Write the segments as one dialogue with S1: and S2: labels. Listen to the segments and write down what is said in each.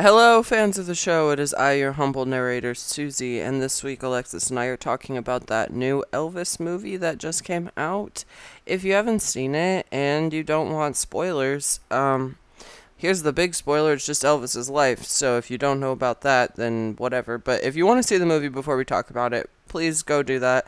S1: Hello, fans of the show. It is I, your humble narrator, Susie, and this week Alexis and I are talking about that new Elvis movie that just came out. If you haven't seen it and you don't want spoilers, um, here's the big spoiler it's just Elvis's life. So if you don't know about that, then whatever. But if you want to see the movie before we talk about it, please go do that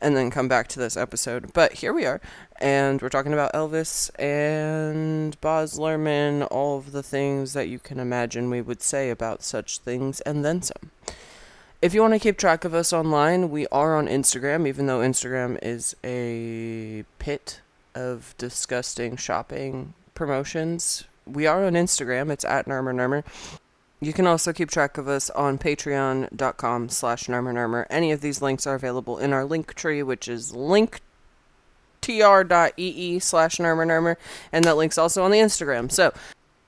S1: and then come back to this episode. But here we are, and we're talking about Elvis and Baz Luhrmann, all of the things that you can imagine we would say about such things, and then some. If you want to keep track of us online, we are on Instagram, even though Instagram is a pit of disgusting shopping promotions. We are on Instagram. It's at Nermer Nermer. You can also keep track of us on patreon.com slash nermer Any of these links are available in our link tree, which is linktr.ee slash nermer and that link's also on the Instagram. So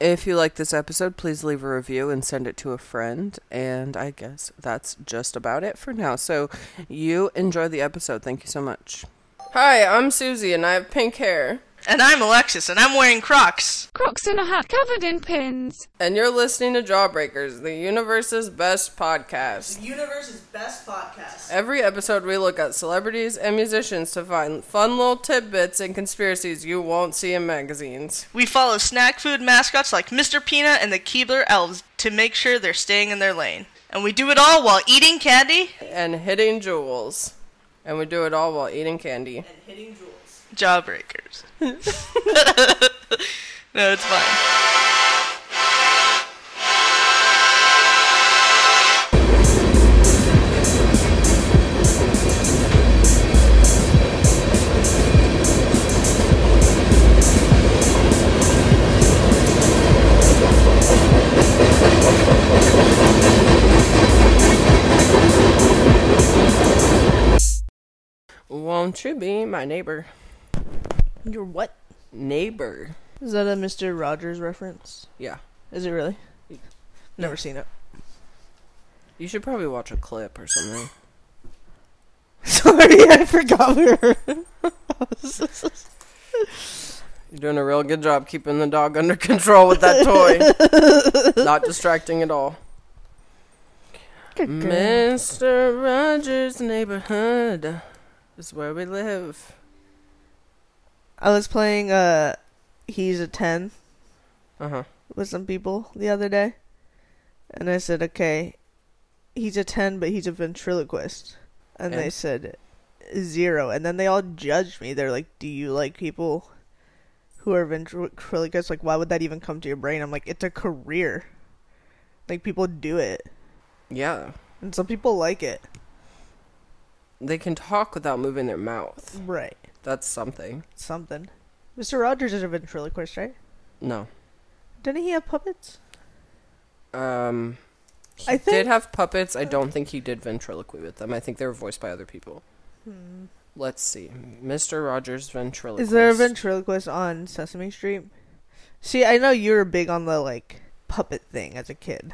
S1: if you like this episode, please leave a review and send it to a friend. And I guess that's just about it for now. So you enjoy the episode. Thank you so much. Hi, I'm Susie and I have pink hair.
S2: And I'm Alexis, and I'm wearing Crocs.
S3: Crocs and a hat covered in pins.
S1: And you're listening to Jawbreakers, the universe's best podcast.
S2: The universe's best podcast.
S1: Every episode, we look at celebrities and musicians to find fun little tidbits and conspiracies you won't see in magazines.
S2: We follow snack food mascots like Mr. Peanut and the Keebler Elves to make sure they're staying in their lane. And we do it all while eating candy
S1: and hitting jewels. And we do it all while eating candy
S2: and hitting jewels. Jawbreakers. no, it's fine.
S1: Won't you be my neighbor?
S2: Your what?
S1: Neighbor.
S2: Is that a Mister Rogers reference?
S1: Yeah.
S2: Is it really? Never seen it.
S1: You should probably watch a clip or something.
S2: Sorry, I forgot we were.
S1: You're doing a real good job keeping the dog under control with that toy. Not distracting at all. Mr. Rogers' neighborhood is where we live.
S2: I was playing uh He's a 10
S1: uh-huh.
S2: with some people the other day. And I said, okay, he's a 10, but he's a ventriloquist. And, and? they said, zero. And then they all judged me. They're like, do you like people who are ventriloquists? Like, why would that even come to your brain? I'm like, it's a career. Like, people do it.
S1: Yeah.
S2: And some people like it.
S1: They can talk without moving their mouth.
S2: Right.
S1: That's something.
S2: Something. Mr. Rogers is a ventriloquist, right?
S1: No.
S2: Didn't he have puppets?
S1: Um, he I think... did have puppets. I don't think he did ventriloquy with them. I think they were voiced by other people. Hmm. Let's see. Mr. Rogers ventriloquist.
S2: Is there a ventriloquist on Sesame Street? See, I know you were big on the like puppet thing as a kid.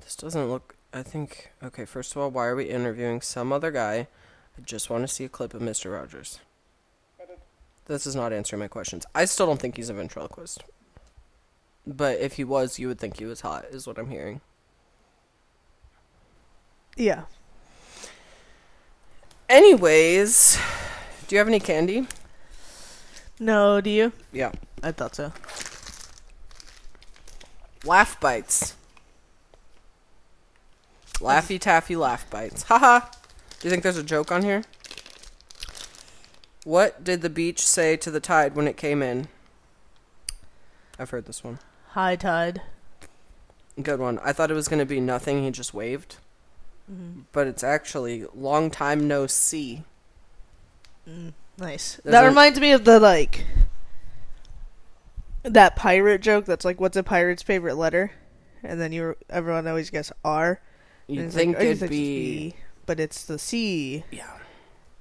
S1: This doesn't look I think okay, first of all, why are we interviewing some other guy I just want to see a clip of Mr. Rogers. This is not answering my questions. I still don't think he's a ventriloquist. But if he was, you would think he was hot, is what I'm hearing.
S2: Yeah.
S1: Anyways, do you have any candy?
S2: No, do you?
S1: Yeah.
S2: I thought so.
S1: Laff Bites. Laffy taffy Laff Bites. Haha. Do you think there's a joke on here? What did the beach say to the tide when it came in? I've heard this one.
S2: High tide.
S1: Good one. I thought it was going to be nothing. He just waved. Mm-hmm. But it's actually long time no see.
S2: Mm, nice. There's that a- reminds me of the like that pirate joke. That's like, what's a pirate's favorite letter? And then you everyone always guess R.
S1: You think like, oh, it'd be
S2: but it's the C.
S1: Yeah.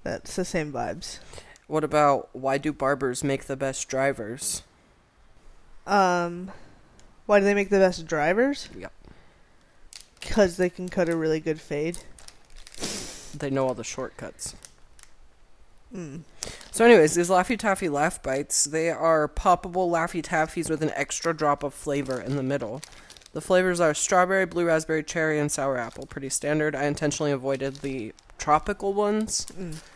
S2: That's the same vibes.
S1: What about why do barbers make the best drivers?
S2: Um, why do they make the best drivers?
S1: Yep.
S2: Because they can cut a really good fade.
S1: They know all the shortcuts.
S2: Hmm.
S1: So, anyways, these Laffy Taffy Laff Bites, they are poppable Laffy Taffies with an extra drop of flavor in the middle. The flavors are strawberry, blue raspberry, cherry, and sour apple. Pretty standard. I intentionally avoided the tropical ones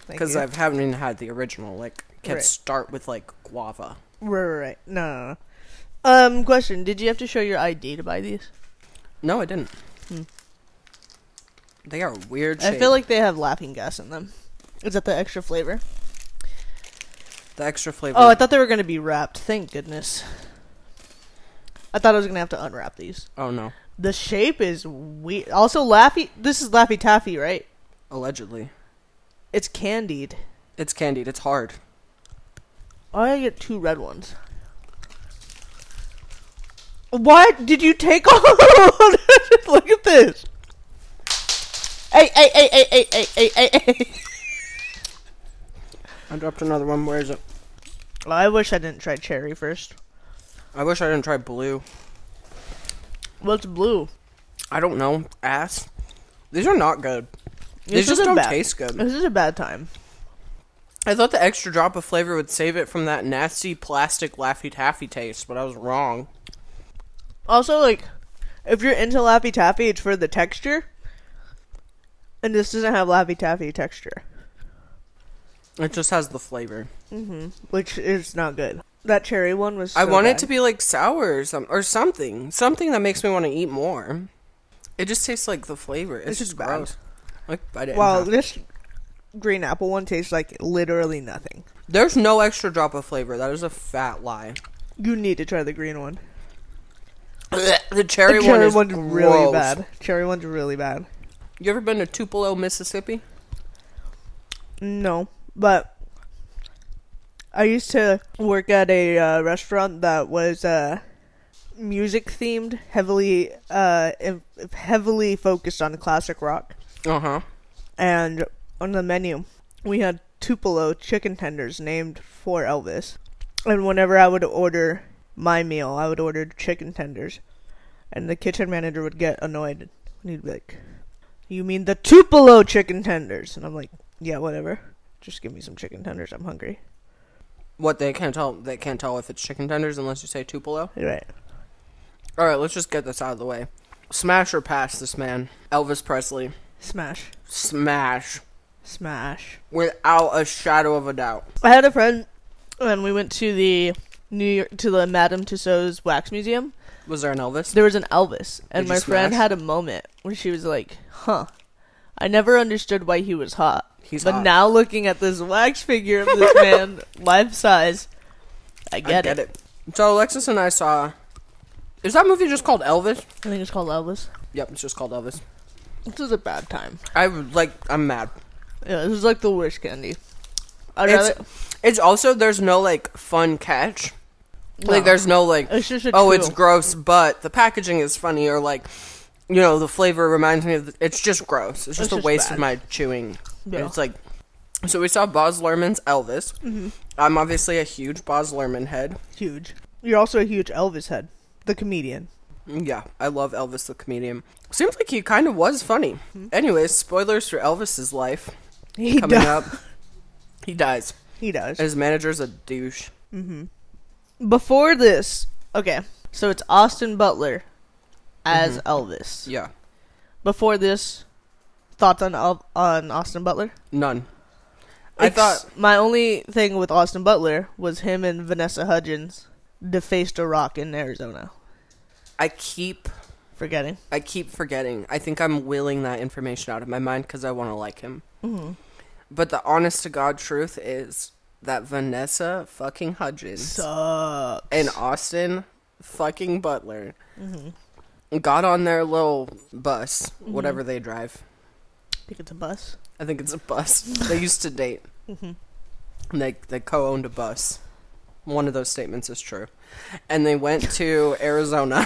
S1: because
S2: you.
S1: I haven't even had the original. Like, can't
S2: Right.
S1: start with like guava.
S2: Right, right, right. No, no, no. Um, question: Did you have to show your ID to buy these?
S1: No, I didn't.
S2: Hmm.
S1: They are weird.
S2: I feel like they have laughing gas in them. Is that the extra flavor?
S1: the extra flavor.
S2: Oh, I thought they were gonna be wrapped. Thank goodness. I thought I was gonna have to unwrap these.
S1: oh no,
S2: The shape is weird. Also, Laffy. This is Laffy Taffy, right?
S1: allegedly,
S2: It's candied.
S1: it's candied. It's hard.
S2: I get two red ones? What did you take all? Look at this. Hey, hey, hey, hey, hey, hey, hey, hey, hey.
S1: I dropped another one. Where is it?
S2: I wish I didn't try cherry first.
S1: I wish I didn't try blue.
S2: What's blue?
S1: I don't know. Ass. These are not good. These
S2: This
S1: just don't
S2: bad.
S1: taste good.
S2: This is a bad time.
S1: I thought the extra drop of flavor would save it from that nasty plastic Laffy Taffy taste, but I was wrong.
S2: Also, like, if you're into Laffy Taffy, it's for the texture. And this doesn't have Laffy Taffy texture,
S1: It just has the flavor. Mm-hmm.
S2: which is not good. That cherry one was.
S1: I want
S2: bad.
S1: it to be like sour or, some, or something. Something that makes me want to eat more. It just tastes like the flavor. It's,
S2: It's
S1: just
S2: bad.
S1: gross. Like, I didn't
S2: Well,
S1: have-
S2: this green apple one tastes like literally nothing.
S1: There's no extra drop of flavor. That is a fat lie.
S2: You need to try the green one.
S1: the cherry,
S2: the cherry
S1: one is
S2: one's really bad. Cherry one's really bad.
S1: You ever been to Tupelo, Mississippi?
S2: No, but I used to work at a uh, restaurant that was uh, music themed, heavily uh, heavily focused on classic rock.
S1: Uh huh.
S2: And on the menu, we had Tupelo chicken tenders named for Elvis. And whenever I would order my meal, I would order chicken tenders. And the kitchen manager would get annoyed. And he'd be like, You mean the Tupelo chicken tenders? And I'm like, Yeah, whatever. Just give me some chicken tenders. I'm hungry.
S1: What they can't tell? They can't tell if it's chicken tenders unless you say Tupelo.
S2: Right.
S1: All right, let's just get this out of the way. Smash or pass this man, Elvis Presley.
S2: Smash.
S1: Smash,
S2: Smash.
S1: without a shadow of a doubt.
S2: I had a friend, and we went to the New York to the Madame Tussauds Wax Museum.
S1: Was there an Elvis?
S2: There was an Elvis, and
S1: Did
S2: my friend had a moment where she was like, "Huh, I never understood why he was hot,
S1: He's
S2: but
S1: hot.
S2: now looking at this wax figure of this man, life size, I get,
S1: I get
S2: it.
S1: it. So Alexis and I saw. Is that movie just called Elvis?
S2: I think it's called Elvis.
S1: Yep, it's just called Elvis.
S2: This is a bad time.
S1: I like. I'm mad.
S2: Yeah, this is like the worst candy. I'd
S1: It's
S2: rather.
S1: it's also there's no like fun catch. Like there's no like.
S2: It's just a
S1: oh,
S2: chew.
S1: it's gross, but the packaging is funny, or like, you know, the flavor reminds me of. The, it's just gross. It's just
S2: It's
S1: a
S2: just
S1: waste
S2: bad.
S1: of my chewing.
S2: Yeah.
S1: It's like. So we saw Baz Luhrmann's Elvis.
S2: Mm-hmm.
S1: I'm obviously a huge Baz Luhrmann head.
S2: huge. You're also a huge Elvis head, the comedian.
S1: Yeah, I love Elvis the comedian. Seems like he kind of was funny. Mm-hmm. Anyways, spoilers for Elvis's life
S2: He
S1: coming
S2: does.
S1: up. He dies.
S2: He dies.
S1: His manager's a douche. Mm-hmm.
S2: Before this, okay, so it's Austin Butler as mm-hmm. Elvis.
S1: Yeah,
S2: Before this, thoughts on Al- on Austin Butler?
S1: none. I
S2: Ex-
S1: thought
S2: my only thing with Austin Butler was him and Vanessa Hudgens defaced a rock in Arizona.
S1: I keep
S2: Forgetting.
S1: I keep forgetting. I think I'm willing that information out of my mind because I want to like him.
S2: Mm-hmm.
S1: But the honest to god truth is that Vanessa fucking Hudgens
S2: Sucks.
S1: and Austin fucking Butler
S2: Mm-hmm.
S1: got on their little bus, whatever they drive.
S2: I think it's a bus.
S1: I think it's a bus. they used to date.
S2: Mm-hmm.
S1: They they co-owned a bus. One of those statements is true. And they went to Arizona.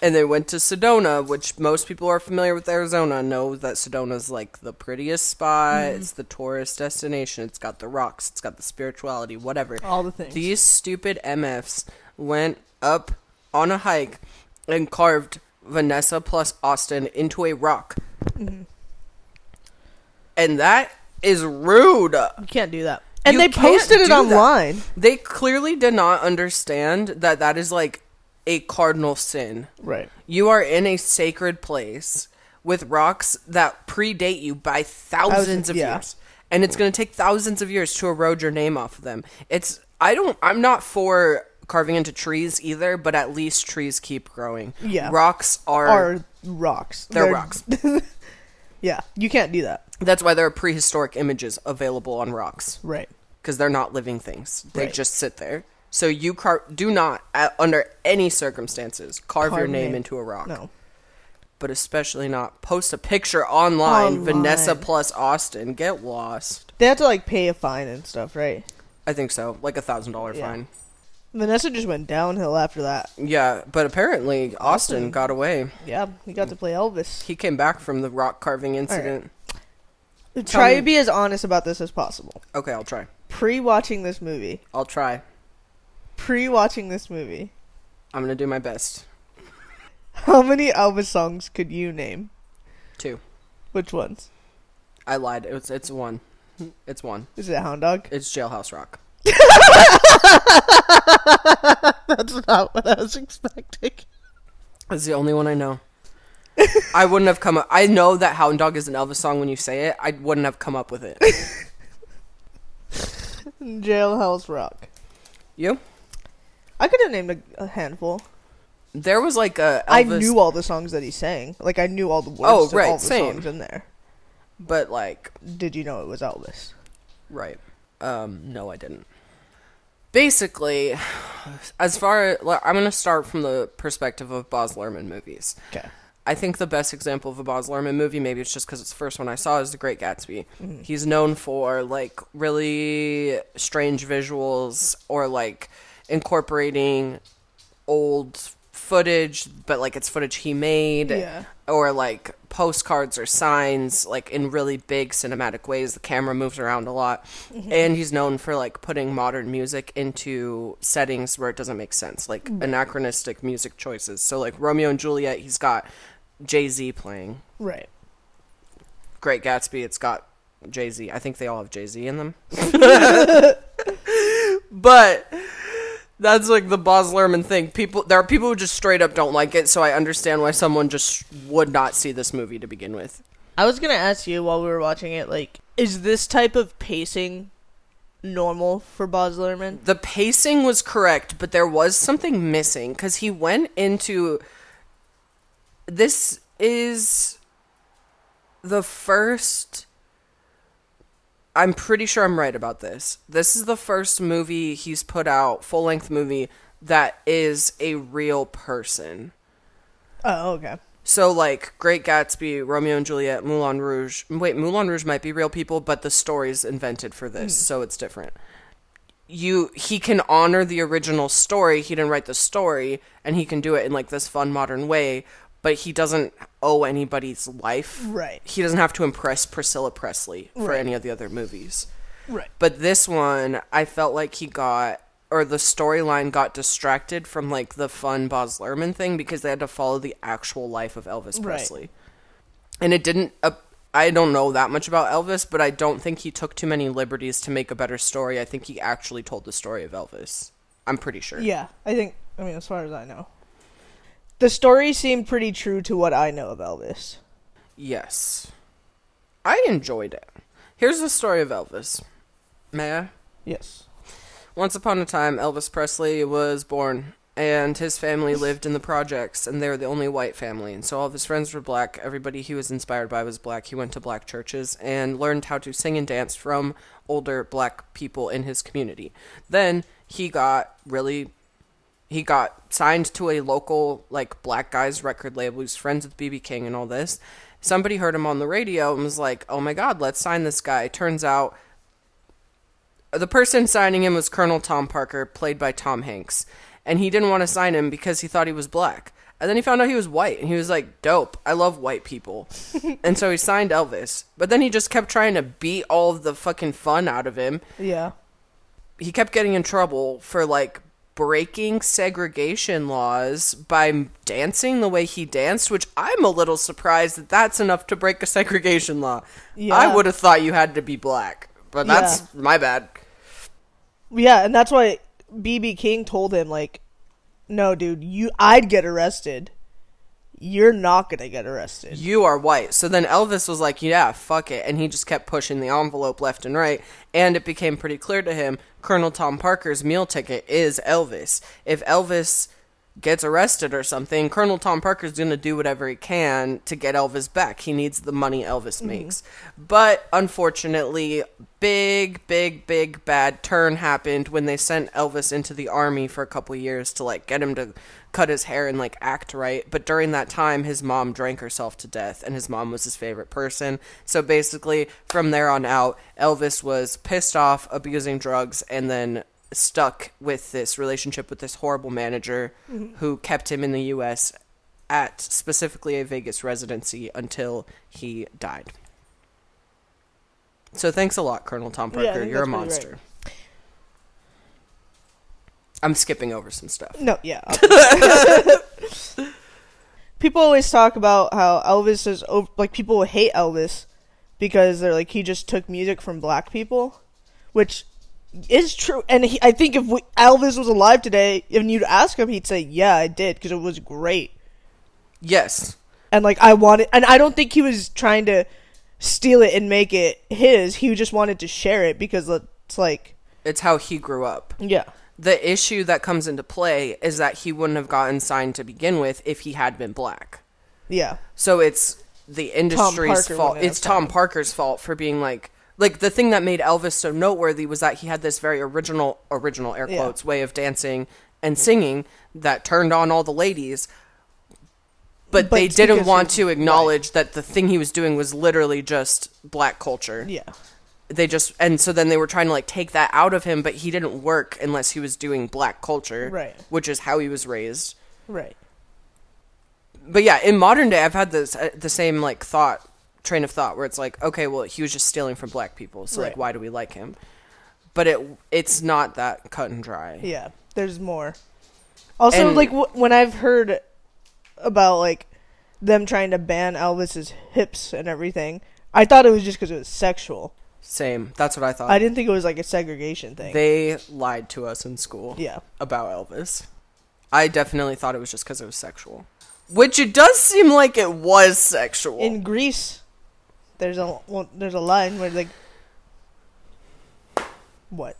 S1: and they went to Sedona, which most people are familiar with Arizona know that Sedona's like the prettiest spot.
S2: Mm-hmm.
S1: It's the tourist destination. It's got the rocks, it's got the spirituality, whatever.
S2: All the things.
S1: These stupid MFs went up on a hike and carved Vanessa plus Austin into a rock.
S2: Mm-hmm.
S1: And that is rude.
S2: you can't do that. And
S1: You
S2: they posted it
S1: do that.
S2: online.
S1: They clearly did not understand that that is like a cardinal sin.
S2: Right.
S1: You are in a sacred place with rocks that predate you by thousands of
S2: yeah.
S1: years. And it's going to take thousands of years to erode your name off of them. It's I don't I'm not for carving into trees either, but at least trees keep growing.
S2: Yeah.
S1: Rocks are,
S2: Are rocks.
S1: they're, rocks.
S2: Yeah, you can't do that.
S1: That's why there are prehistoric images available on rocks
S2: Right.
S1: because they're not living things. They
S2: Right.
S1: just sit there. So you car- do not, at, under any circumstances, carve, your
S2: Carve
S1: name,
S2: name.
S1: into a rock.
S2: No.
S1: But especially not post a picture online.
S2: Online.
S1: Vanessa plus Austin get lost.
S2: They have to like pay a fine and stuff, right?
S1: I think so, like a thousand dollar
S2: Yeah.
S1: fine.
S2: Vanessa just went downhill after that.
S1: Yeah, but apparently Austin got away.
S2: Yeah, he got to play Elvis.
S1: He came back from the rock carving incident.
S2: Try
S1: me-
S2: to be as honest about this as possible.
S1: Okay, I'll try.
S2: Pre-watching this movie,
S1: I'll try.
S2: pre-watching this movie,
S1: I'm gonna do my best.
S2: how many Elvis songs could you name?
S1: Two.
S2: Which ones?
S1: I lied. It's it's one. It's one.
S2: Is it Hound Dog?
S1: It's Jailhouse Rock.
S2: That's not what I was expecting.
S1: It's the only one I know. I wouldn't have come up. I know that Hound Dog is an Elvis song when you say it. I wouldn't have come up with it.
S2: Jailhouse Rock.
S1: You?
S2: I could have named a, a handful.
S1: There was like a Elvis,
S2: I knew all the songs that he sang. Like I knew all the words
S1: Oh, right,
S2: all the
S1: same.
S2: songs in there.
S1: but like
S2: Did you know it was Elvis?
S1: Right. Um, no, I didn't. Basically, as far I'm going to start from the perspective of Baz Luhrmann movies.
S2: Okay.
S1: I think the best example of a Baz Luhrmann movie, maybe it's just because it's the first one I saw, is The Great Gatsby. Mm-hmm. He's known for like really strange visuals or like incorporating old footage, but like it's footage he made
S2: Yeah.
S1: or like postcards or signs like in really big cinematic ways. The camera moves around a lot. Mm-hmm. And he's known for like putting modern music into settings where it doesn't make sense like mm-hmm. anachronistic music choices. So like romeo and juliet he's got jay-z playing.
S2: Right.
S1: great gatsby it's got jay-z. I think they all have jay-z in them. But that's like the Baz Luhrmann thing. People, there are people who just straight up don't like it, so I understand why someone just would not see this movie to begin with.
S2: I was gonna ask you while we were watching it, like, is this type of pacing normal for Baz Luhrmann?
S1: The pacing was correct, but there was something missing because he went into. This is the first. I'm pretty sure I'm right about this. This is the first movie he's put out, full length movie, that is a real person.
S2: Oh, okay.
S1: So like Great Gatsby, Romeo and Juliet, Moulin Rouge. Wait, Moulin Rouge might be real people, but the story's invented for this, hmm. so it's different. You he can honor the original story. He didn't write the story, and he can do it in like this fun modern way. But he doesn't owe anybody's life.
S2: Right.
S1: He doesn't have to impress Priscilla Presley for
S2: Right.
S1: any of the other movies.
S2: Right.
S1: But this one, I felt like he got, or the storyline got distracted from like the fun Baz Luhrmann thing because they had to follow the actual life of Elvis Presley. Right. And it didn't, uh, I don't know that much about Elvis, but I don't think he took too many liberties to make a better story. I think he actually told the story of Elvis. I'm pretty sure.
S2: Yeah, I think. I mean, as far as I know, the story seemed pretty true to what I know of Elvis.
S1: Yes. I enjoyed it. Here's the story of Elvis. May I?
S2: Yes.
S1: Once upon a time, Elvis Presley was born, and his family lived in the projects, and they were the only white family. And so all of his friends were black. Everybody he was inspired by was black. He went to black churches and learned how to sing and dance from older black people in his community. Then he got really. He got signed to a local, like, black guy's record label. He's friends with BB King and all this. Somebody heard him on the radio and was like, oh my god, let's sign this guy. Turns out the person signing him was Colonel Tom Parker, played by Tom Hanks, and he didn't want to sign him because he thought he was black. And then he found out he was white, and he was like, "Dope! I love white people." and so he signed Elvis. But then he just kept trying to beat all of the fucking fun out of him.
S2: Yeah.
S1: He kept getting in trouble for like breaking segregation laws by dancing the way he danced, which I'm a little surprised that that's enough to break a segregation law.
S2: Yeah.
S1: I would have thought you had to be black, but that's my bad.
S2: Yeah, and that's why BB King told him like, "No, dude, you I'd get arrested. You're not gonna get arrested."
S1: You are white. So then Elvis was like, yeah, fuck it. And he just kept pushing the envelope left and right. And it became pretty clear to him Colonel Tom Parker's meal ticket is Elvis. If Elvis gets arrested or something, Colonel Tom Parker's going to do whatever he can to get Elvis back. He needs the money Elvis mm-hmm. makes. But unfortunately, big, big, big bad turn happened when they sent Elvis into the army for a couple years to like get him to cut his hair and like act right. But during that time, his mom drank herself to death, and his mom was his favorite person. So basically, from there on out, Elvis was pissed off, abusing drugs, and then stuck with this relationship with this horrible manager who kept him in the US at specifically a Vegas residency until he died. So thanks a lot, Colonel Tom Parker.
S2: think
S1: You're a monster. I'm skipping over some stuff.
S2: No, yeah. people always talk about how Elvis is over, like people hate Elvis because they're like he just took music from black people, which is true. And he, I think if we, Elvis was alive today, and you'd ask him, he'd say, "Yeah, I did because it was great."
S1: Yes.
S2: And like I wanted, and I don't think he was trying to steal it and make it his. He just wanted to share it because it's like,
S1: It's how he grew up.
S2: yeah,
S1: The issue that comes into play is that he wouldn't have gotten signed to begin with if he had been black.
S2: yeah,
S1: So it's the industry's fault. It's Tom. Parker's fault for being like like the thing that made Elvis so noteworthy was that he had this very original original air
S2: Yeah.
S1: quotes way of dancing and singing that turned on all the ladies. But,
S2: But
S1: they didn't want to acknowledge that the thing he was doing was literally just black culture.
S2: yeah,
S1: They just and so then they were trying to like take that out of him, but he didn't work unless he was doing black culture,
S2: Right.
S1: Which is how he was raised
S2: right,
S1: but yeah, in modern day, I've had this uh, the same like thought train of thought where it's like, okay, well, he was just stealing from black people, so like, why do we like him? But it it's not that cut and dry.
S2: Yeah, there's more. Also,
S1: And-
S2: like w- when I've heard about like them trying to ban Elvis's hips and everything, I thought it was just because it was sexual.
S1: Same. That's what I thought.
S2: I didn't think it was like a segregation thing.
S1: they lied to us in school
S2: yeah,
S1: about Elvis. I definitely thought it was just because it was sexual, which it does seem like it was sexual.
S2: in Grease, there's a well, there's a line where like, what?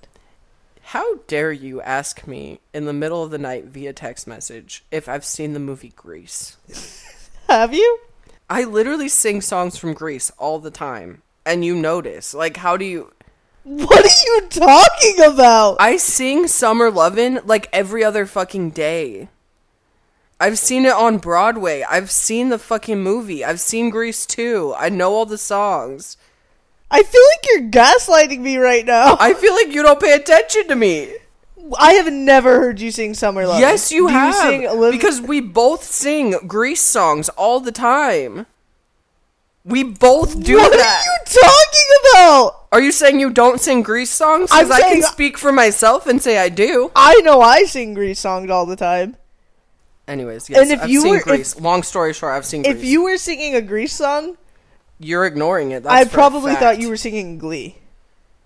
S1: How dare you ask me in the middle of the night via text message if I've seen the movie Grease?
S2: Have you?
S1: I literally sing songs from Grease all the time, and you notice. Like, how do you?
S2: What are you talking about?
S1: I sing "Summer Lovin'" like every other fucking day. I've seen it on Broadway. I've seen the fucking movie. I've seen Grease too. I know all the songs.
S2: I feel like you're gaslighting me right now.
S1: I feel like you don't pay attention to me.
S2: I have never heard you sing "Summer Love."
S1: yes, you
S2: Do
S1: have.
S2: sing Olivia-
S1: because we both sing Grease songs all the time. We both do
S2: what
S1: that.
S2: What are you talking about?
S1: Are you saying you don't sing Grease songs? Because I can speak for myself and say I do.
S2: I know I sing Grease songs all the time.
S1: Anyways, yes,
S2: And if
S1: I've
S2: you
S1: seen
S2: were- if-
S1: Grease. Long story short, I've seen Grease.
S2: If you were singing a Grease song,
S1: You're ignoring it. That's
S2: I probably thought you were singing Glee.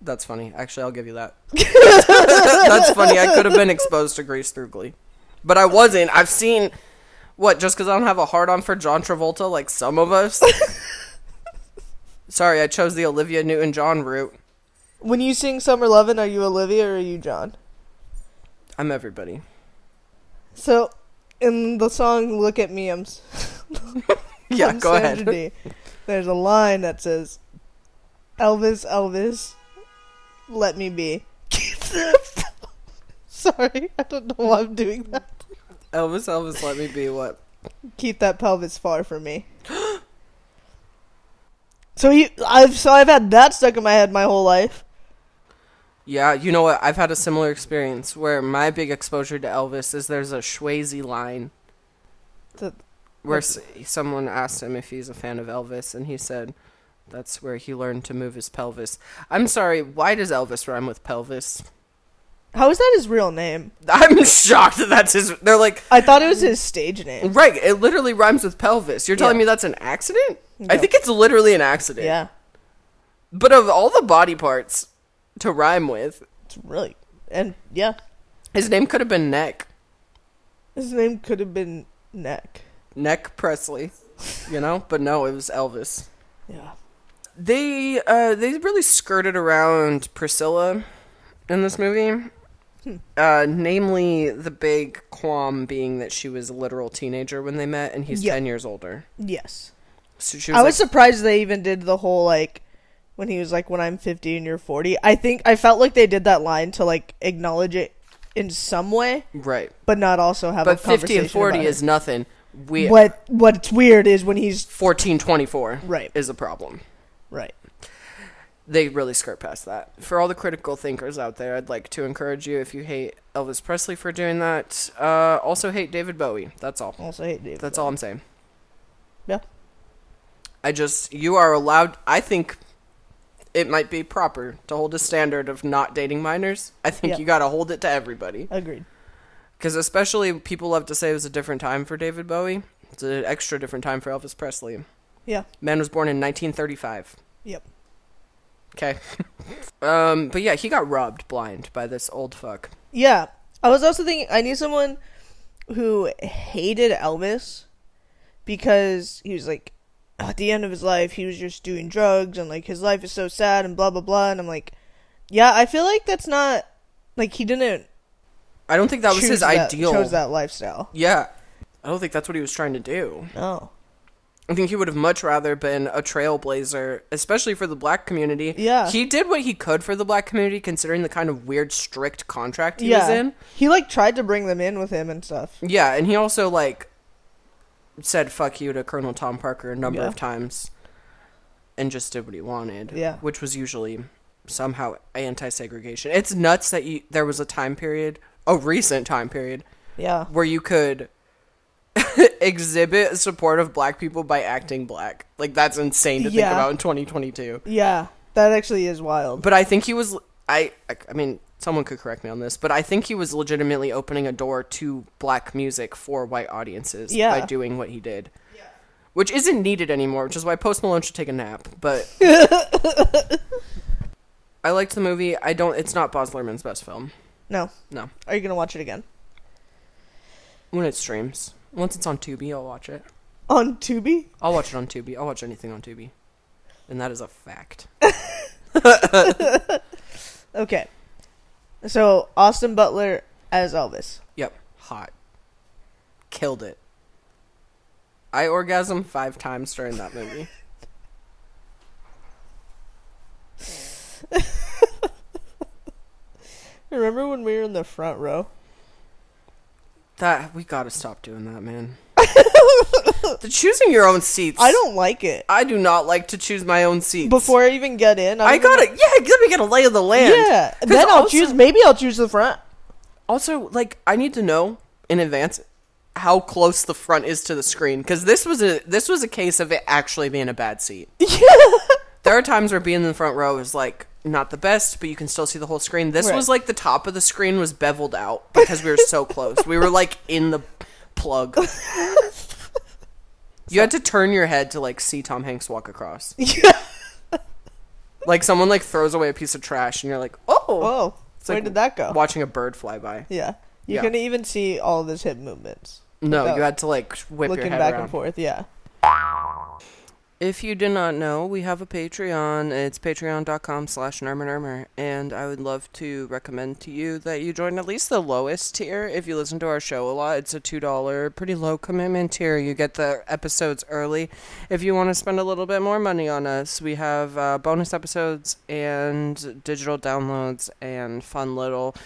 S1: That's funny. Actually, I'll give you that. That's funny. I could have been exposed to Grease through Glee, but I wasn't. I've seen what just because I don't have a hard on for John Travolta like some of us. Sorry, I chose the Olivia Newton-John route.
S2: When you sing "Summer Lovin'," are you Olivia or are you John?
S1: I'm everybody.
S2: So, in the song "Look at Me," I'm
S1: Yeah, go ahead.
S2: Dee, There's a line that says, "Elvis, Elvis, let me be." Sorry, I don't know why I'm doing that.
S1: Elvis, Elvis, let me be what?
S2: Keep that pelvis far from me. So you, I've so I've had that stuck in my head my whole life.
S1: Yeah, you know what? I've had a similar experience where my big exposure to Elvis is there's a Swayze line
S2: The-
S1: where s- someone asked him if he's a fan of Elvis, and he said that's where he learned to move his pelvis. I'm sorry, why does Elvis rhyme with pelvis?
S2: How is that his real name?
S1: I'm shocked that that's his. They're like,
S2: I thought it was his stage name.
S1: right, it literally rhymes with pelvis. You're telling
S2: Yeah.
S1: me that's an accident? I think it's literally an accident.
S2: Yeah,
S1: But of all the body parts to rhyme with,
S2: it's really. And yeah,
S1: His name could have been Neck.
S2: his name could have been Neck.
S1: Neck Presley. You know? But no, it was Elvis.
S2: Yeah.
S1: They uh they really skirted around Priscilla in this movie. Uh, namely, the big qualm being that she was a literal teenager when they met, and he's
S2: Yeah.
S1: ten years older.
S2: Yes.
S1: So was,
S2: I
S1: like,
S2: was surprised they even did the whole like when he was like when I'm 50 and you're 40. I think I felt like they did that line to like acknowledge it in some way,
S1: right.
S2: but not also have a
S1: But fifty and forty is nothing. We
S2: what what's weird is when he's
S1: fourteen twenty four
S2: Right.
S1: is a problem.
S2: right.
S1: They really skirt past that. For all the critical thinkers out there, I'd like to encourage you if you hate Elvis Presley for doing that, uh, also hate David Bowie. That's all.
S2: Also hate David.
S1: That's all I'm saying.
S2: Yeah.
S1: I just you are allowed. I think it might be proper to hold a standard of not dating minors. I think
S2: Yeah.
S1: you got to hold it to everybody
S2: Agreed.
S1: because especially people love to say it was a different time for David Bowie. It's an extra different time for Elvis Presley.
S2: Yeah.
S1: Man was born in 1935.
S2: Yep.
S1: Okay. um, but yeah, he got robbed blind by this old fuck.
S2: Yeah. I was also thinking I need someone who hated Elvis because he was like at the end of his life he was just doing drugs and like his life is so sad and blah blah blah and I'm like yeah, I feel like that's not like he didn't
S1: I don't think that was his
S2: that,
S1: ideal.
S2: chose that lifestyle.
S1: Yeah. I don't think that's what he was trying to do.
S2: No.
S1: I think he would have much rather been a trailblazer, especially for the black community.
S2: Yeah.
S1: He did what he could for the black community, considering the kind of weird, strict contract he was
S2: yeah.
S1: in.
S2: He like tried to bring them in with him and stuff.
S1: Yeah, and he also, like, said fuck you to Colonel Tom Parker a number
S2: Yeah.
S1: of times and just did what he wanted.
S2: Yeah.
S1: Which was usually somehow anti segregation. It's nuts that you, there was a time period, a recent time period,
S2: Yeah.
S1: where you could exhibit support of black people by acting black. Like that's insane to think about in 2022.
S2: Yeah. That actually is wild.
S1: But I think he was I I mean someone could correct me on this, but I think he was legitimately opening a door to black music for white audiences
S2: Yeah.
S1: by doing what he did. Which isn't needed anymore, which is why Post Malone should take a nap. But I liked the movie. I don't. It's not Baz Luhrmann's best film.
S2: No.
S1: No,
S2: Are you going to watch it again?
S1: when it streams, once it's on Tubi, I'll watch it.
S2: On Tubi?
S1: I'll watch it on Tubi. I'll watch anything on Tubi. And that is a fact.
S2: Okay. So, Austin Butler as Elvis.
S1: Yep. Hot. Killed it. I orgasmed five times during that movie.
S2: Remember when we were in the front row?
S1: That we gotta stop doing that, man. the choosing your own seats.
S2: I don't like it.
S1: I do not like to choose my own seats.
S2: Before I even get in,
S1: I
S2: don't
S1: gotta, yeah, let me get a lay of the land.
S2: Yeah. Then I'll
S1: also-
S2: choose. Maybe I'll choose the front.
S1: Also, like, I need to know in advance how close the front is to the screen because this was a this was a case of it actually being a bad seat. Yeah. There are times where being in the front row is like not the best, but you can still see the whole screen. This
S2: Right.
S1: was like the top of the screen was beveled out because we were so close. We were like in the plug. You had to turn your head to like see Tom Hanks walk across.
S2: Yeah.
S1: Like someone like throws away a piece of trash and you're like, "Oh."
S2: Oh, where
S1: like
S2: did that go?
S1: Watching a bird fly by.
S2: Yeah. You
S1: Yeah.
S2: couldn't even see all of his hip movements.
S1: No,
S2: Without
S1: you had to like whip your
S2: Looking
S1: head
S2: back
S1: around.
S2: and forth, yeah.
S1: If you did not know, we have a Patreon. It's patreon.com slash nermer And I would love to recommend to you that you join at least the lowest tier. If you listen to our show a lot, it's a $2, pretty low commitment tier. You get the episodes early. If you want to spend a little bit more money on us, we have uh, bonus episodes and digital downloads and fun little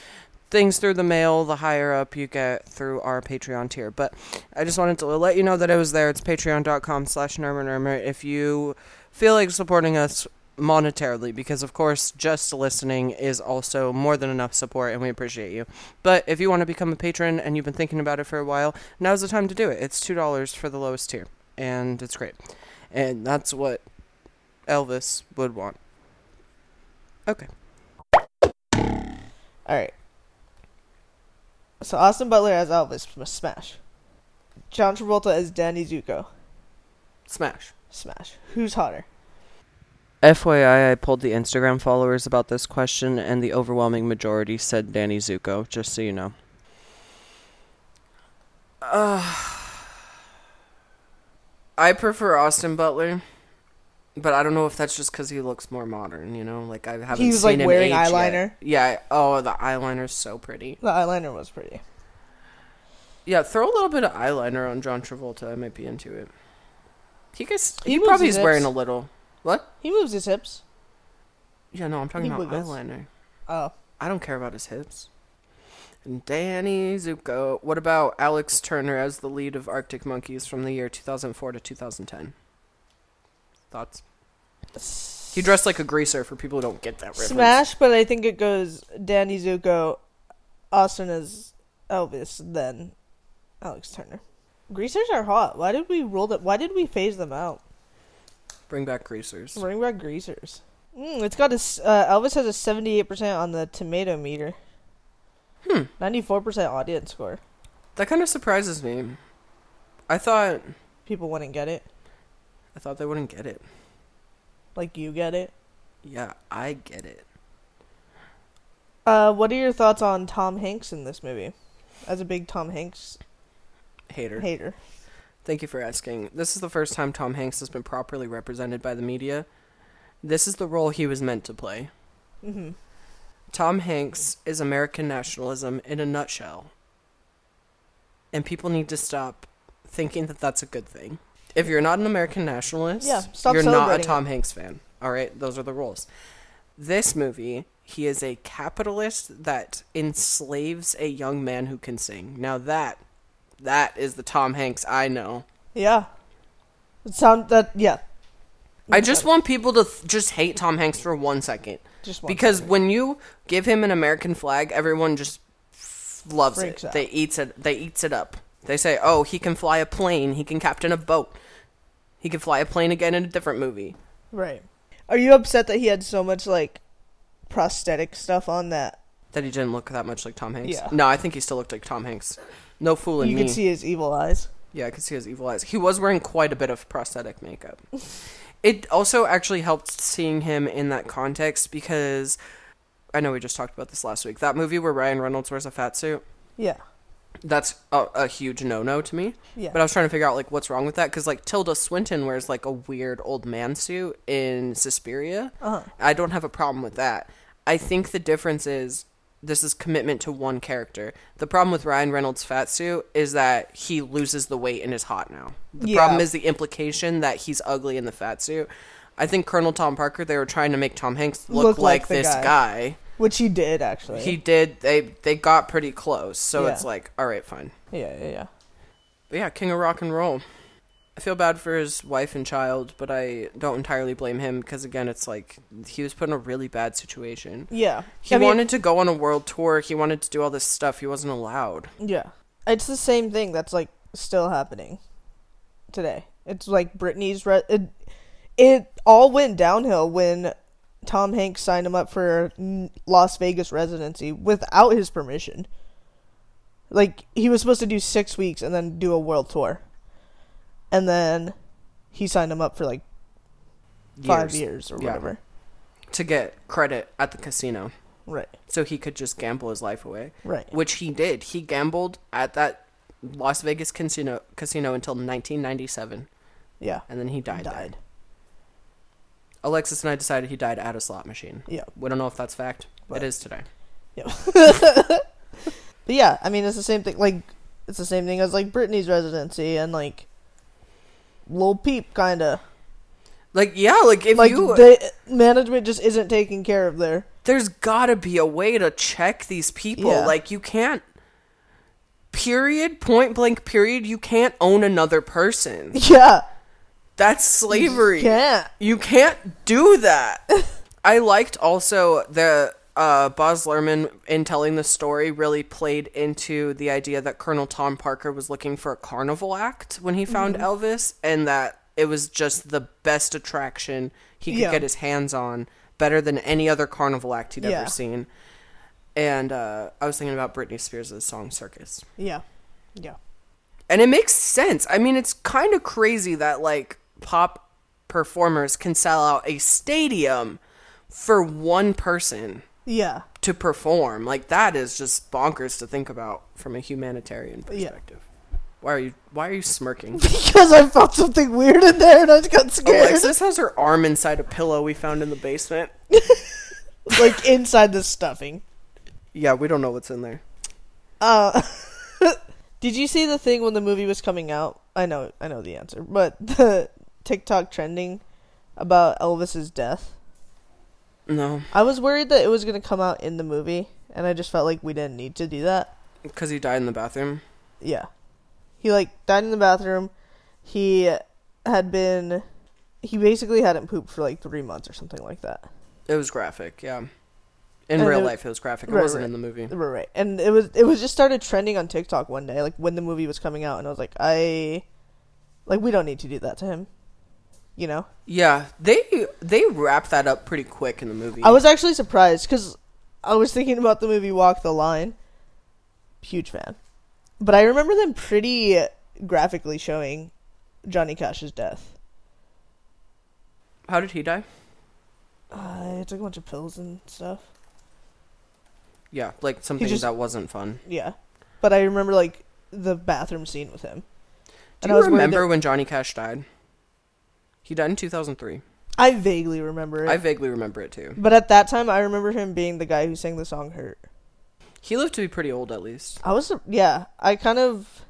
S1: things through the mail, the higher up you get through our Patreon tier. But I just wanted to let you know that it was there. It's patreon.com slash nermer if you feel like supporting us monetarily because of course just listening is also more than enough support and we appreciate you but if you want to become a patron and you've been thinking about it for a while now's the time to do it it's two dollars for the lowest tier and it's great and that's what elvis would want okay
S2: All right. So Austin Butler as Elvis, m- smash. John Travolta as Danny Zuko,
S1: smash
S2: smash. Who's hotter?
S1: FYI, I pulled the Instagram followers about this question, and the overwhelming majority said Danny Zuko, just so you know. Uh, I prefer Austin Butler, but I don't know if that's just because he looks more modern, you know? Like, I haven't
S2: He was,
S1: seen
S2: like,
S1: him
S2: wearing
S1: age yet.
S2: eyeliner?
S1: Yeah. Oh, the eyeliner's so pretty.
S2: The eyeliner was pretty.
S1: Yeah, throw a little bit of eyeliner on John Travolta. I might be into it. He gets.
S2: He
S1: He, probably is wearing a little. What?
S2: He moves his hips.
S1: Yeah, no, I'm talking
S2: He
S1: about
S2: wiggles.
S1: eyeliner.
S2: Oh,
S1: I don't care about his hips. And Danny Zuko. What about Alex Turner as the lead of Arctic Monkeys from the year 2004 to 2010? Thoughts? He dressed like a greaser for people who don't get that reference.
S2: smash. But I think it goes Danny Zuko, Austin as Elvis, then Alex Turner. Greasers are hot. Why did we roll that? Why did we phase them out?
S1: Bring back greasers.
S2: Bring back greasers. Mm, it's got a uh, Elvis has a seventy-eight percent on the tomato meter.
S1: Hmm.
S2: Ninety-four percent audience score.
S1: That kind of surprises me. I thought
S2: People wouldn't get it.
S1: I thought they wouldn't get it.
S2: Like you get it.
S1: Yeah, I get it.
S2: Uh, what are your thoughts on Tom Hanks in this movie? As a big Tom Hanks
S1: Hater.
S2: hater.
S1: Thank you for asking. This is the first time Tom Hanks has been properly represented by the media. This is the role he was meant to play.
S2: Mm-hmm.
S1: Tom Hanks is American nationalism in a nutshell. And people need to stop thinking that that's a good thing. If you're not an American nationalist,
S2: Yeah, stop
S1: you're not a Tom Hanks fan. All right, those are the rules. This movie, he is a capitalist that enslaves a young man who can sing. Now that that is the Tom Hanks I know.
S2: Yeah. It sound that yeah.
S1: I just want people to th- just hate Tom Hanks for one second.
S2: Just one
S1: Because
S2: second.
S1: when you give him an American flag, everyone just f- loves
S2: Freaks
S1: it.
S2: out.
S1: They eats it. They eats it up. They say, "Oh, he can fly a plane. He can captain a boat. He could fly a plane again in a different movie."
S2: right. Are you upset that he had so much like prosthetic stuff on that?
S1: That he didn't look that much like Tom Hanks.
S2: Yeah.
S1: No, I think he still looked like Tom Hanks. No fooling
S2: you
S1: me.
S2: can see his evil eyes.
S1: Yeah, I could see his evil eyes. He was wearing quite a bit of prosthetic makeup. it also actually helped seeing him in that context because I know we just talked about this last week. That movie where Ryan Reynolds wears a fat suit.
S2: Yeah.
S1: That's a, a huge no-no to me.
S2: Yeah.
S1: But I was trying to figure out like what's wrong with that because like Tilda Swinton wears like a weird old man suit in Suspiria.
S2: Uh-huh.
S1: I don't have a problem with that. I think the difference is this is commitment to one character. The problem with Ryan Reynolds' fat suit is that he loses the weight and is hot now. The
S2: Yeah.
S1: problem is the implication that he's ugly in the fat suit. I think Colonel Tom Parker they were trying to make Tom Hanks look,
S2: Look like
S1: like, this
S2: guy.
S1: guy.
S2: Which he did actually.
S1: He did. They they got pretty close. So
S2: Yeah.
S1: it's like, all right, fine.
S2: Yeah, yeah, yeah.
S1: But yeah, King of Rock and Roll. I feel bad for his wife and child, but I don't entirely blame him because again, it's like he was put in a really bad situation.
S2: Yeah.
S1: He
S2: I mean,
S1: wanted to go on a world tour. He wanted to do all this stuff. He wasn't allowed.
S2: Yeah. It's the same thing that's like still happening today. It's like Britney's re- it, it all went downhill when Tom Hanks signed him up for Las Vegas residency without his permission. Like he was supposed to do 6 weeks and then do a world tour. And then he signed him up for like 5 years or
S1: Yeah.
S2: whatever.
S1: to get credit at the casino,
S2: Right.
S1: so he could just gamble his life away,
S2: Right.
S1: which he did. He gambled at that Las Vegas casino casino until 1997,
S2: Yeah.
S1: and then he died. there.
S2: Died.
S1: Alexis and I decided he died at a slot machine.
S2: Yeah.
S1: We don't know if that's fact.
S2: But-
S1: It is today. Yeah.
S2: but yeah, I mean, it's the same thing. Like, it's the same thing as like Britney's residency and like Lil Peep, kind of
S1: Like yeah, like if
S2: like
S1: you
S2: the management just isn't taking care of their.
S1: there's gotta be a way to check these people.
S2: Yeah.
S1: Like you can't. Period. Point blank. Period. You can't own another person.
S2: Yeah,
S1: That's slavery.
S2: can't.
S1: You can't do that. I liked also the uh, Baz Luhrmann in telling the story really played into the idea that Colonel Tom Parker was looking for a carnival act when he found
S2: Mm-hmm.
S1: Elvis, and that it was just the best attraction he could
S2: Yeah.
S1: get his hands on, better than any other carnival act he'd
S2: Yeah.
S1: ever seen. And uh, I was thinking about Britney Spears' song "Circus."
S2: Yeah, yeah,
S1: And it makes sense. I mean, it's kind of crazy that like pop performers can sell out a stadium for one person
S2: Yeah.
S1: to perform. Like that is just bonkers to think about from a humanitarian
S2: Yeah.
S1: perspective. Why are you why are you smirking?
S2: Because I felt something weird in there and I just got scared.
S1: Alexis has her arm inside a pillow we found in the basement.
S2: like inside the stuffing.
S1: Yeah, we don't know what's in there.
S2: Uh, did you see the thing when the movie was coming out? I know, I know the answer, but the TikTok trending about Elvis's death.
S1: No,
S2: I was worried that it was gonna come out in the movie, and I just felt like we didn't need to do that.
S1: because he died in the bathroom.
S2: Yeah, he like died in the bathroom. He had been, he basically hadn't pooped for like three months or something like that.
S1: It was graphic, yeah. In
S2: And
S1: real
S2: it-
S1: life, it was graphic. It
S2: Right,
S1: wasn't
S2: right.
S1: in the movie.
S2: Right, right. And it was it was just started trending on TikTok one day, like when the movie was coming out, and I was like, I, like we don't need to do that to him, you know.
S1: Yeah, they they wrap that up pretty quick in the movie.
S2: I was actually surprised because I was thinking about the movie Walk the Line. Huge fan, but I remember them pretty graphically showing Johnny Cash's death.
S1: How did he die?
S2: Uh, it took a bunch of pills and stuff.
S1: Yeah, like something
S2: just-
S1: that wasn't fun.
S2: Yeah, but I remember like the bathroom scene with him.
S1: Do
S2: And I
S1: you
S2: was
S1: remember
S2: that-
S1: when Johnny Cash died? He died in 2003.
S2: I vaguely remember it,
S1: I vaguely remember it too.
S2: but at that time I remember him being the guy who sang the song "Hurt."
S1: He lived to be pretty old, at least.
S2: I was yeah, I kind of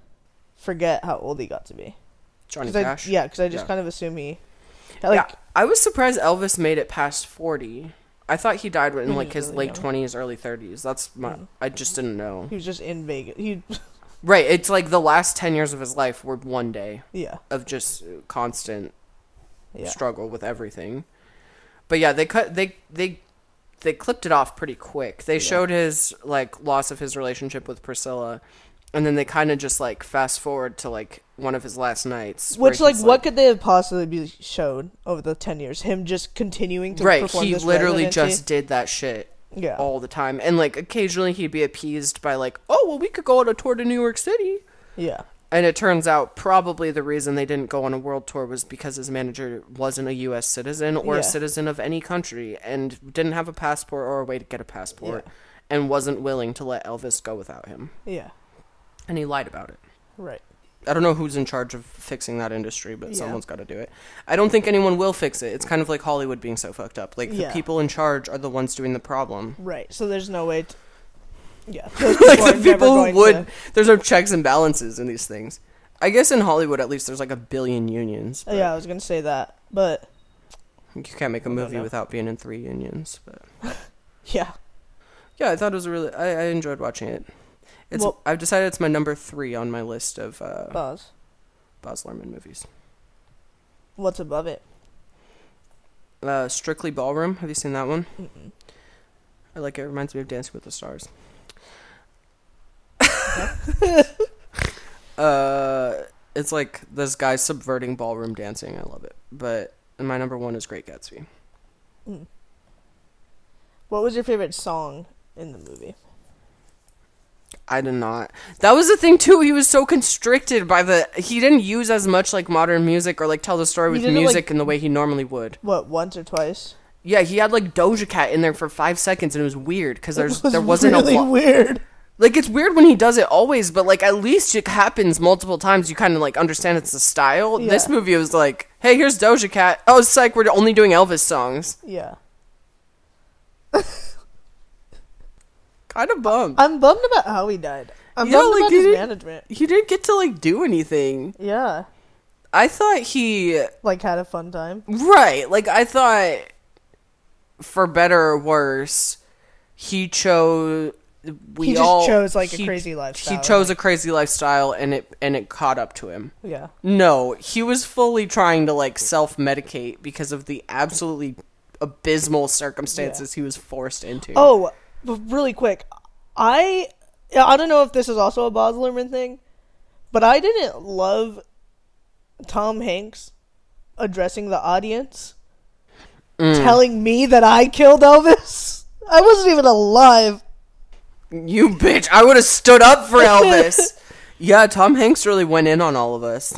S2: forget how old he got to be.
S1: Johnny
S2: 'Cause I-
S1: Cash.
S2: yeah, because I just
S1: Yeah.
S2: kind of assume he like
S1: yeah, I was surprised Elvis made it past 40. I thought he died in like his
S2: really
S1: late. 20s, early 30s. That's my.
S2: Mm.
S1: I just didn't know.
S2: he was just in Vegas. He
S1: Right, it's like the last 10 years of his life were one day
S2: yeah
S1: of just constant
S2: yeah
S1: struggle with everything. But yeah, they cut they they they clipped it off pretty quick. They
S2: Yeah.
S1: showed his like loss of his relationship with Priscilla and then they kind of just like fast forward to like one of his last nights
S2: Which like
S1: he's,
S2: what could they have possibly be showed over the ten years? Him just continuing to
S1: Right, he literally
S2: residency?
S1: just did that shit
S2: yeah
S1: all the time and like occasionally he'd be appeased by like, "Oh, well we could go on a tour to New York City."
S2: yeah
S1: And it turns out probably the reason they didn't go on a world tour was because his manager wasn't a U.S. citizen or
S2: Yeah.
S1: a citizen of any country and didn't have a passport or a way to get a passport
S2: Yeah.
S1: and wasn't willing to let Elvis go without him.
S2: yeah
S1: And he lied about it.
S2: right
S1: I don't know who's in charge of fixing that industry, but
S2: Yeah.
S1: someone's got to do it. I don't think anyone will fix it. It's kind of like Hollywood being so fucked up. Like the people in charge are the ones doing the problem.
S2: right. So there's no way. to... Yeah,
S1: like the people who would
S2: to-
S1: there's no checks and balances in these things. I guess in Hollywood at least there's like a billion unions. but-
S2: Yeah, I was gonna say that, but
S1: You can't make a movie without being in three unions, but
S2: yeah,
S1: yeah, I thought it was really. I, I enjoyed watching it. It's.
S2: Well-
S1: I've decided it's my number three on my list of uh,
S2: Buzz.
S1: Baz Luhrmann movies.
S2: What's above it?
S1: Uh, Strictly Ballroom. Have you seen that one?
S2: Mm-mm.
S1: I like it. it. Reminds me of Dancing with the Stars. uh, it's like this guy subverting ballroom dancing. I love it. But my number one is Great Gatsby.
S2: What was your favorite song in the movie?
S1: I did not. That was the thing too. He was so constricted by the. He didn't use as much like modern music or like tell the story with
S2: it, like-
S1: music in the way he normally would.
S2: What once or twice?
S1: Yeah, he had like Doja Cat in there for five seconds, and it was weird because there's
S2: was
S1: there wasn't
S2: really
S1: a lo-
S2: weird.
S1: Like it's weird when he does it always, but like at least it happens multiple times. You kind of like understand it's the style. This movie was like, hey, here's Doja Cat. Oh, it's like we're only doing Elvis songs.
S2: Yeah,
S1: Kind of bummed.
S2: I'm bummed about how he died. I'm
S1: Yeah,
S2: bummed
S1: like,
S2: about
S1: he
S2: his management.
S1: He didn't get to like do anything.
S2: Yeah,
S1: I thought he
S2: like had a fun time.
S1: Right. Like I thought for better or worse, he chose we
S2: He just
S1: all
S2: chose, like, a crazy lifestyle,
S1: He chose
S2: like-
S1: a crazy lifestyle and it and it caught up to him.
S2: Yeah,
S1: No, he was fully trying to like self-medicate because of the absolutely abysmal circumstances he was forced into.
S2: Oh, really quick, I I don't know if this is also a Baz Luhrmann thing, but I didn't love Tom Hanks addressing the audience,
S1: Mm.
S2: telling me that I killed Elvis. I wasn't even alive.
S1: You bitch, I would have stood up for Elvis. yeah, Tom Hanks really went in on all of us.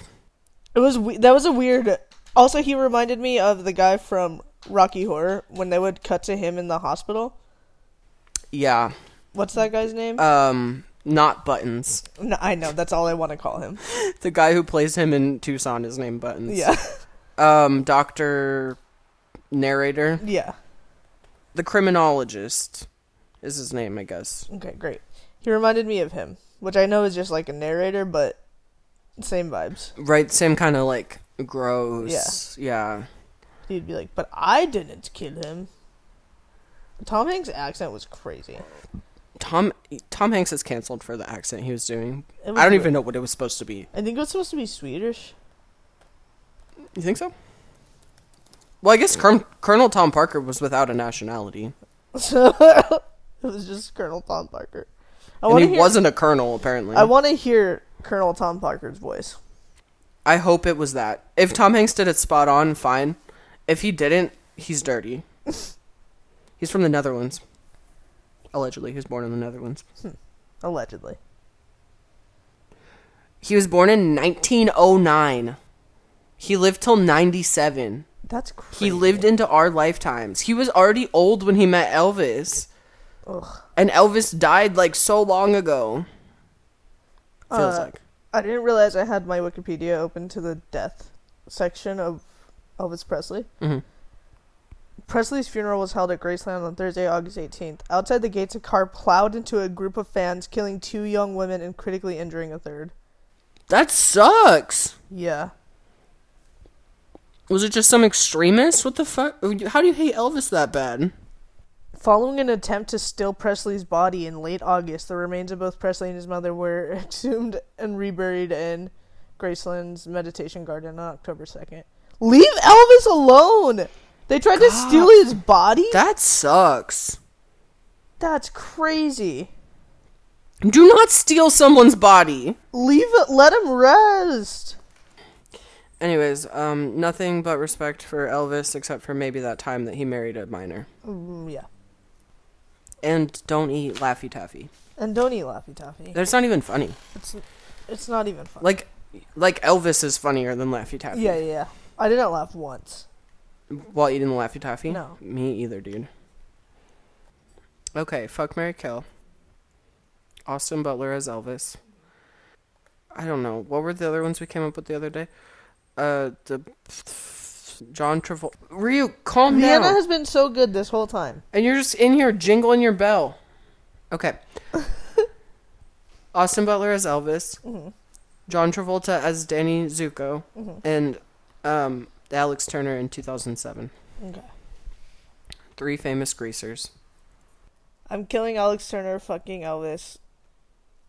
S2: It was we- that was a weird Also, he reminded me of the guy from Rocky Horror when they would cut to him in the hospital.
S1: Yeah.
S2: What's that guy's name?
S1: Um, not Buttons.
S2: no, I know. That's all I want to call him.
S1: The guy who plays him in Tucson is named Buttons.
S2: Yeah.
S1: Um, Doctor Narrator,
S2: yeah.
S1: the criminologist, is his name, I guess.
S2: Okay, great. He reminded me of him, which I know is just like a narrator, but same vibes.
S1: Right, same kind of like gross. Yeah. yeah.
S2: He'd be like, "But I didn't kill him." Tom Hanks' accent was crazy.
S1: Tom Tom Hanks is canceled for the accent he was doing.
S2: Was
S1: I don't
S2: weird.
S1: even know what it was supposed to be.
S2: I think it was supposed to be Swedish.
S1: You think so? Well, I guess Colonel, Colonel Tom Parker was without a nationality,
S2: So it was just Colonel Tom Parker. I
S1: and he
S2: hear.
S1: wasn't a colonel apparently.
S2: I want to hear Colonel Tom Parker's voice.
S1: I hope it was that. If Tom Hanks did it spot on, fine. If he didn't, he's dirty. he's from the Netherlands. Allegedly, he was born in the Netherlands. Hmm.
S2: Allegedly.
S1: He was born in 1909. He lived till 97.
S2: That's crazy.
S1: He lived into our lifetimes. He was already old when he met Elvis.
S2: Ugh.
S1: And Elvis died like so long ago. Feels
S2: Uh,
S1: like.
S2: I didn't realize I had my Wikipedia open to the death section of Elvis Presley.
S1: Mhm.
S2: Presley's funeral was held at Graceland on Thursday, August 18th. Outside the gates, a car plowed into a group of fans, killing two young women and critically injuring a third.
S1: That sucks.
S2: Yeah.
S1: Was it just some extremist? What the fuck? How do you hate Elvis that bad?
S2: Following an attempt to steal Presley's body in late August, the remains of both Presley and his mother were exhumed and reburied in Graceland's meditation garden on October 2nd. Leave Elvis alone! They tried to steal his body?
S1: That sucks.
S2: That's crazy.
S1: Do not steal someone's body.
S2: Leave it, let him rest.
S1: Anyways, um, nothing but respect for Elvis, except for maybe that time that he married a minor.
S2: Mm, yeah.
S1: And don't eat Laffy Taffy.
S2: And don't eat Laffy Taffy.
S1: That's not even funny.
S2: It's, it's not even fun.
S1: Like, like Elvis is funnier than Laffy Taffy.
S2: yeah, yeah, yeah. I didn't laugh once.
S1: While eating the Laffy Taffy.
S2: No.
S1: Me either, dude. Okay, fuck Marry Kill. Austin Butler as Elvis. I don't know. What were the other ones we came up with the other day? Uh, the John Travolta. Ryu, calm
S2: Vienna
S1: down.
S2: has been so good this whole time.
S1: And you're just in here jingling your bell. Okay. Austin Butler as Elvis.
S2: Mhm.
S1: John Travolta as Danny Zuko.
S2: Mhm.
S1: And um, Alex Turner in 2007.
S2: Okay.
S1: Three famous greasers.
S2: I'm killing Alex Turner, fucking Elvis,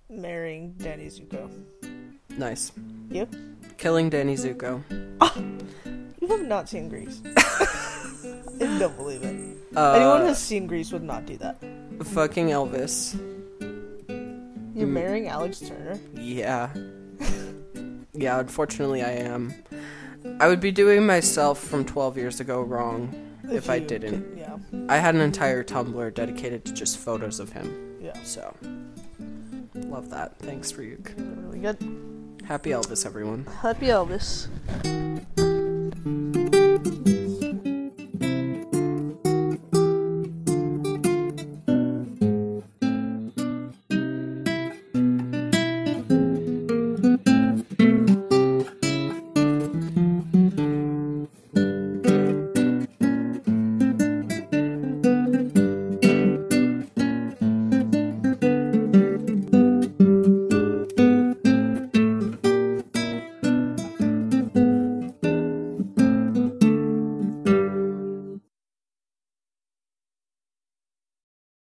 S2: marrying Danny Zuko.
S1: Nice.
S2: You?
S1: Killing Danny Zuko.
S2: You have not seen Grease. I don't believe it.
S1: Uh,
S2: Anyone who has seen Grease would not do that.
S1: Fucking Elvis.
S2: You're
S1: Mm.
S2: marrying Alex Turner.
S1: Yeah. yeah, unfortunately I am. I would be doing myself from 12 years ago wrong if, I didn't.
S2: could- yeah.
S1: I had an entire Tumblr dedicated to just photos of him.
S2: Yeah.
S1: So, love that. Thanks, Ryuk.
S2: Really good.
S1: Happy Elvis, everyone.
S2: Happy Elvis.